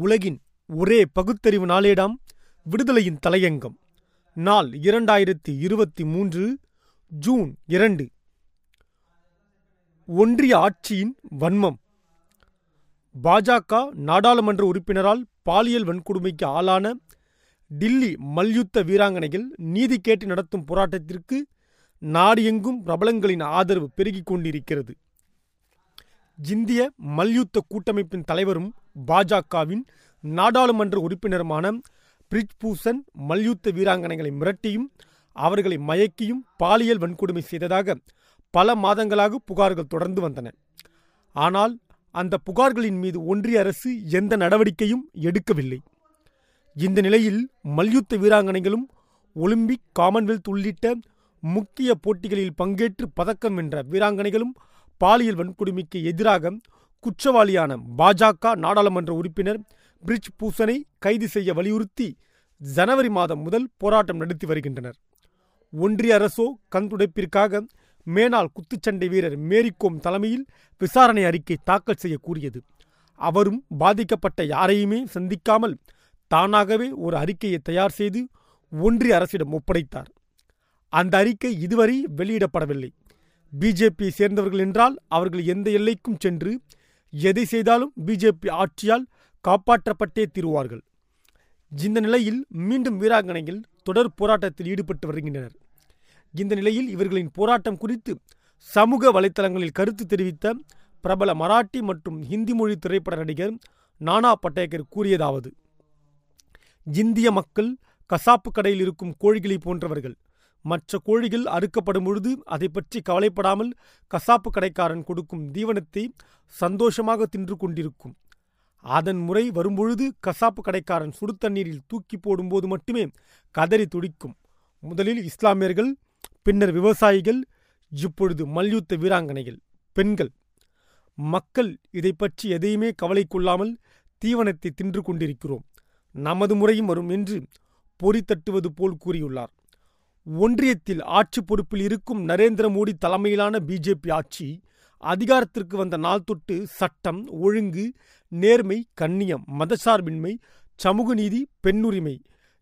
உலகின் ஒரே பகுத்தறிவு நாளேடாம் விடுதலையின் தலையங்கம். நாள் இரண்டாயிரத்தி இருபத்தி மூன்று ஜூன் இரண்டு. ஒன்றிய ஆட்சியின் வன்மம். பாஜக நாடாளுமன்ற உறுப்பினரால் பாலியல் வன்கொடுமைக்கு ஆளான டில்லி மல்யுத்த வீராங்கனைகள் நீதி கேட்டு நடத்தும் போராட்டத்திற்கு நாடு எங்கும் பிரபலங்களின் ஆதரவு பெருகிக் கொண்டிருக்கிறது. இந்திய மல்யுத்த கூட்டமைப்பின் தலைவரும் பாஜகவின் நாடாளுமன்ற உறுப்பினருமான பிரிஜ்பூசன் மல்யுத்த வீராங்கனைகளை மிரட்டியும் அவர்களை மயக்கியும் பாலியல் வன்கொடுமை செய்ததாக பல மாதங்களாக புகார்கள் தொடர்ந்து வந்தன. ஆனால் அந்த புகார்களின் மீது ஒன்றிய அரசு எந்த நடவடிக்கையும் எடுக்கவில்லை. இந்த நிலையில் மல்யுத்த வீராங்கனைகளும் ஒலிம்பிக் காமன்வெல்த் உள்ளிட்ட முக்கிய போட்டிகளில் பங்கேற்று பதக்கம் வென்ற வீராங்கனைகளும் பாலியல் வன்கொடுமைக்கு எதிராக குற்றவாளியான பாஜக நாடாளுமன்ற உறுப்பினர் பிரிஜ் பூசனை கைது செய்ய வலியுறுத்தி ஜனவரி மாதம் முதல் போராட்டம் நடத்தி வருகின்றனர். ஒன்றிய அரசோ கண்துடைப்பிற்காக மேனால் குத்துச்சண்டை வீரர் மேரிகோம் தலைமையில் விசாரணை அறிக்கை தாக்கல் செய்ய கூறியது. அவரும் பாதிக்கப்பட்ட யாரையுமே சந்திக்காமல் தானாகவே ஒரு அறிக்கையை தயார் செய்து ஒன்றிய அரசிடம் ஒப்படைத்தார். அந்த அறிக்கை இதுவரை வெளியிடப்படவில்லை. பிஜேபியை சேர்ந்தவர்கள் என்றால் அவர்கள் எந்த எல்லைக்கும் சென்று எதை செய்தாலும் பிஜேபி ஆட்சியால் காப்பாற்றப்பட்டே தீருவார்கள். இந்த நிலையில் மீண்டும் வீராங்கனைகள் தொடர் போராட்டத்தில் ஈடுபட்டு வருகின்றனர். இந்த நிலையில் இவர்களின் போராட்டம் குறித்து சமூக வலைத்தளங்களில் கருத்து தெரிவித்த பிரபல மராட்டி மற்றும் ஹிந்தி மொழி திரைப்பட நடிகர் நானா பட்டேகர் கூறியதாவது இந்திய மக்கள் கசாப்பு கடையில் இருக்கும் கோழிகளை போன்றவர்கள். மற்ற கோழிகள் அறுக்கப்படும் பொழுது அதை பற்றி கவலைப்படாமல் கசாப்பு கடைக்காரன் கொடுக்கும் தீவனத்தை சந்தோஷமாக தின்று கொண்டிருக்கும். அதன் முறை வரும்பொழுது கசாப்பு கடைக்காரன் சுடு தண்ணீரில் தூக்கி போடும்போது மட்டுமே கதறி துடிக்கும். முதலில் இஸ்லாமியர்கள் பின்னர் விவசாயிகள் இப்பொழுது மல்யுத்த வீராங்கனைகள் பெண்கள். மக்கள் இதை பற்றி எதையுமே கவலை கொள்ளாமல் தீவனத்தை தின்று கொண்டிருக்கிறோம். நமது முறையும் வரும் என்று பொறி தட்டுவது போல் கூறியுள்ளார். ஒன்றியத்தில் ஆட்சி பொறுப்பில் இருக்கும் நரேந்திர மோடி தலைமையிலான பிஜேபி ஆட்சி அதிகாரத்திற்கு வந்த நாள் தொட்டு சட்டம் ஒழுங்கு நேர்மை கண்ணியம் மதசார்பின்மை சமூக நீதி பெண்ணுரிமை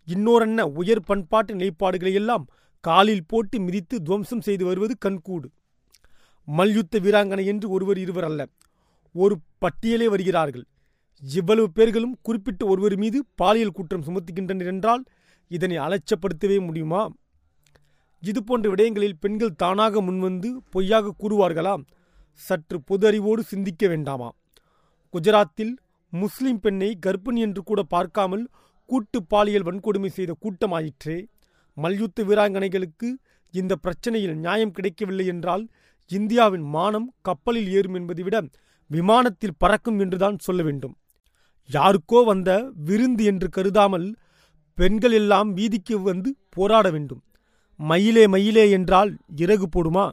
இன்னோரன்ன உயர் பண்பாட்டு நிலைப்பாடுகளை எல்லாம் காலில் போட்டு மிதித்து துவம்சம் செய்து வருவது கண்கூடு. மல்யுத்த வீராங்கனை என்று ஒருவர் இருவர் அல்ல ஒரு பட்டியலே வருகிறார்கள். இவ்வளவு பேர்களும் குறிப்பிட்ட ஒருவர் மீது பாலியல் குற்றம் சுமத்துகின்றனர் என்றால் இதனை அலட்சப்படுத்தவே முடியுமா? இதுபோன்ற விடயங்களில் பெண்கள் தானாக முன்வந்து பொய்யாக கூறுவார்களாம். சற்று பொது அறிவோடு சிந்திக்க வேண்டாமா குஜராத்தில் முஸ்லிம் பெண்ணை கர்ப்பிணி என்று கூட பார்க்காமல் கூட்டு பாலியல் வன்கொடுமை செய்த கூட்டமாயிற்றே. மல்யுத்த வீராங்கனைகளுக்கு இந்த பிரச்சனையில் நியாயம் கிடைக்கவில்லை என்றால் இந்தியாவின் மானம் கப்பலில் ஏறும் என்பதை விட விமானத்தில் பறக்கும் என்றுதான் சொல்ல வேண்டும். யாருக்கோ வந்த விருந்து என்று கருதாமல் பெண்கள் எல்லாம் வீதிக்கு வந்து போராட வேண்டும். மயிலே மயிலே என்றால் இறகு போடுமா?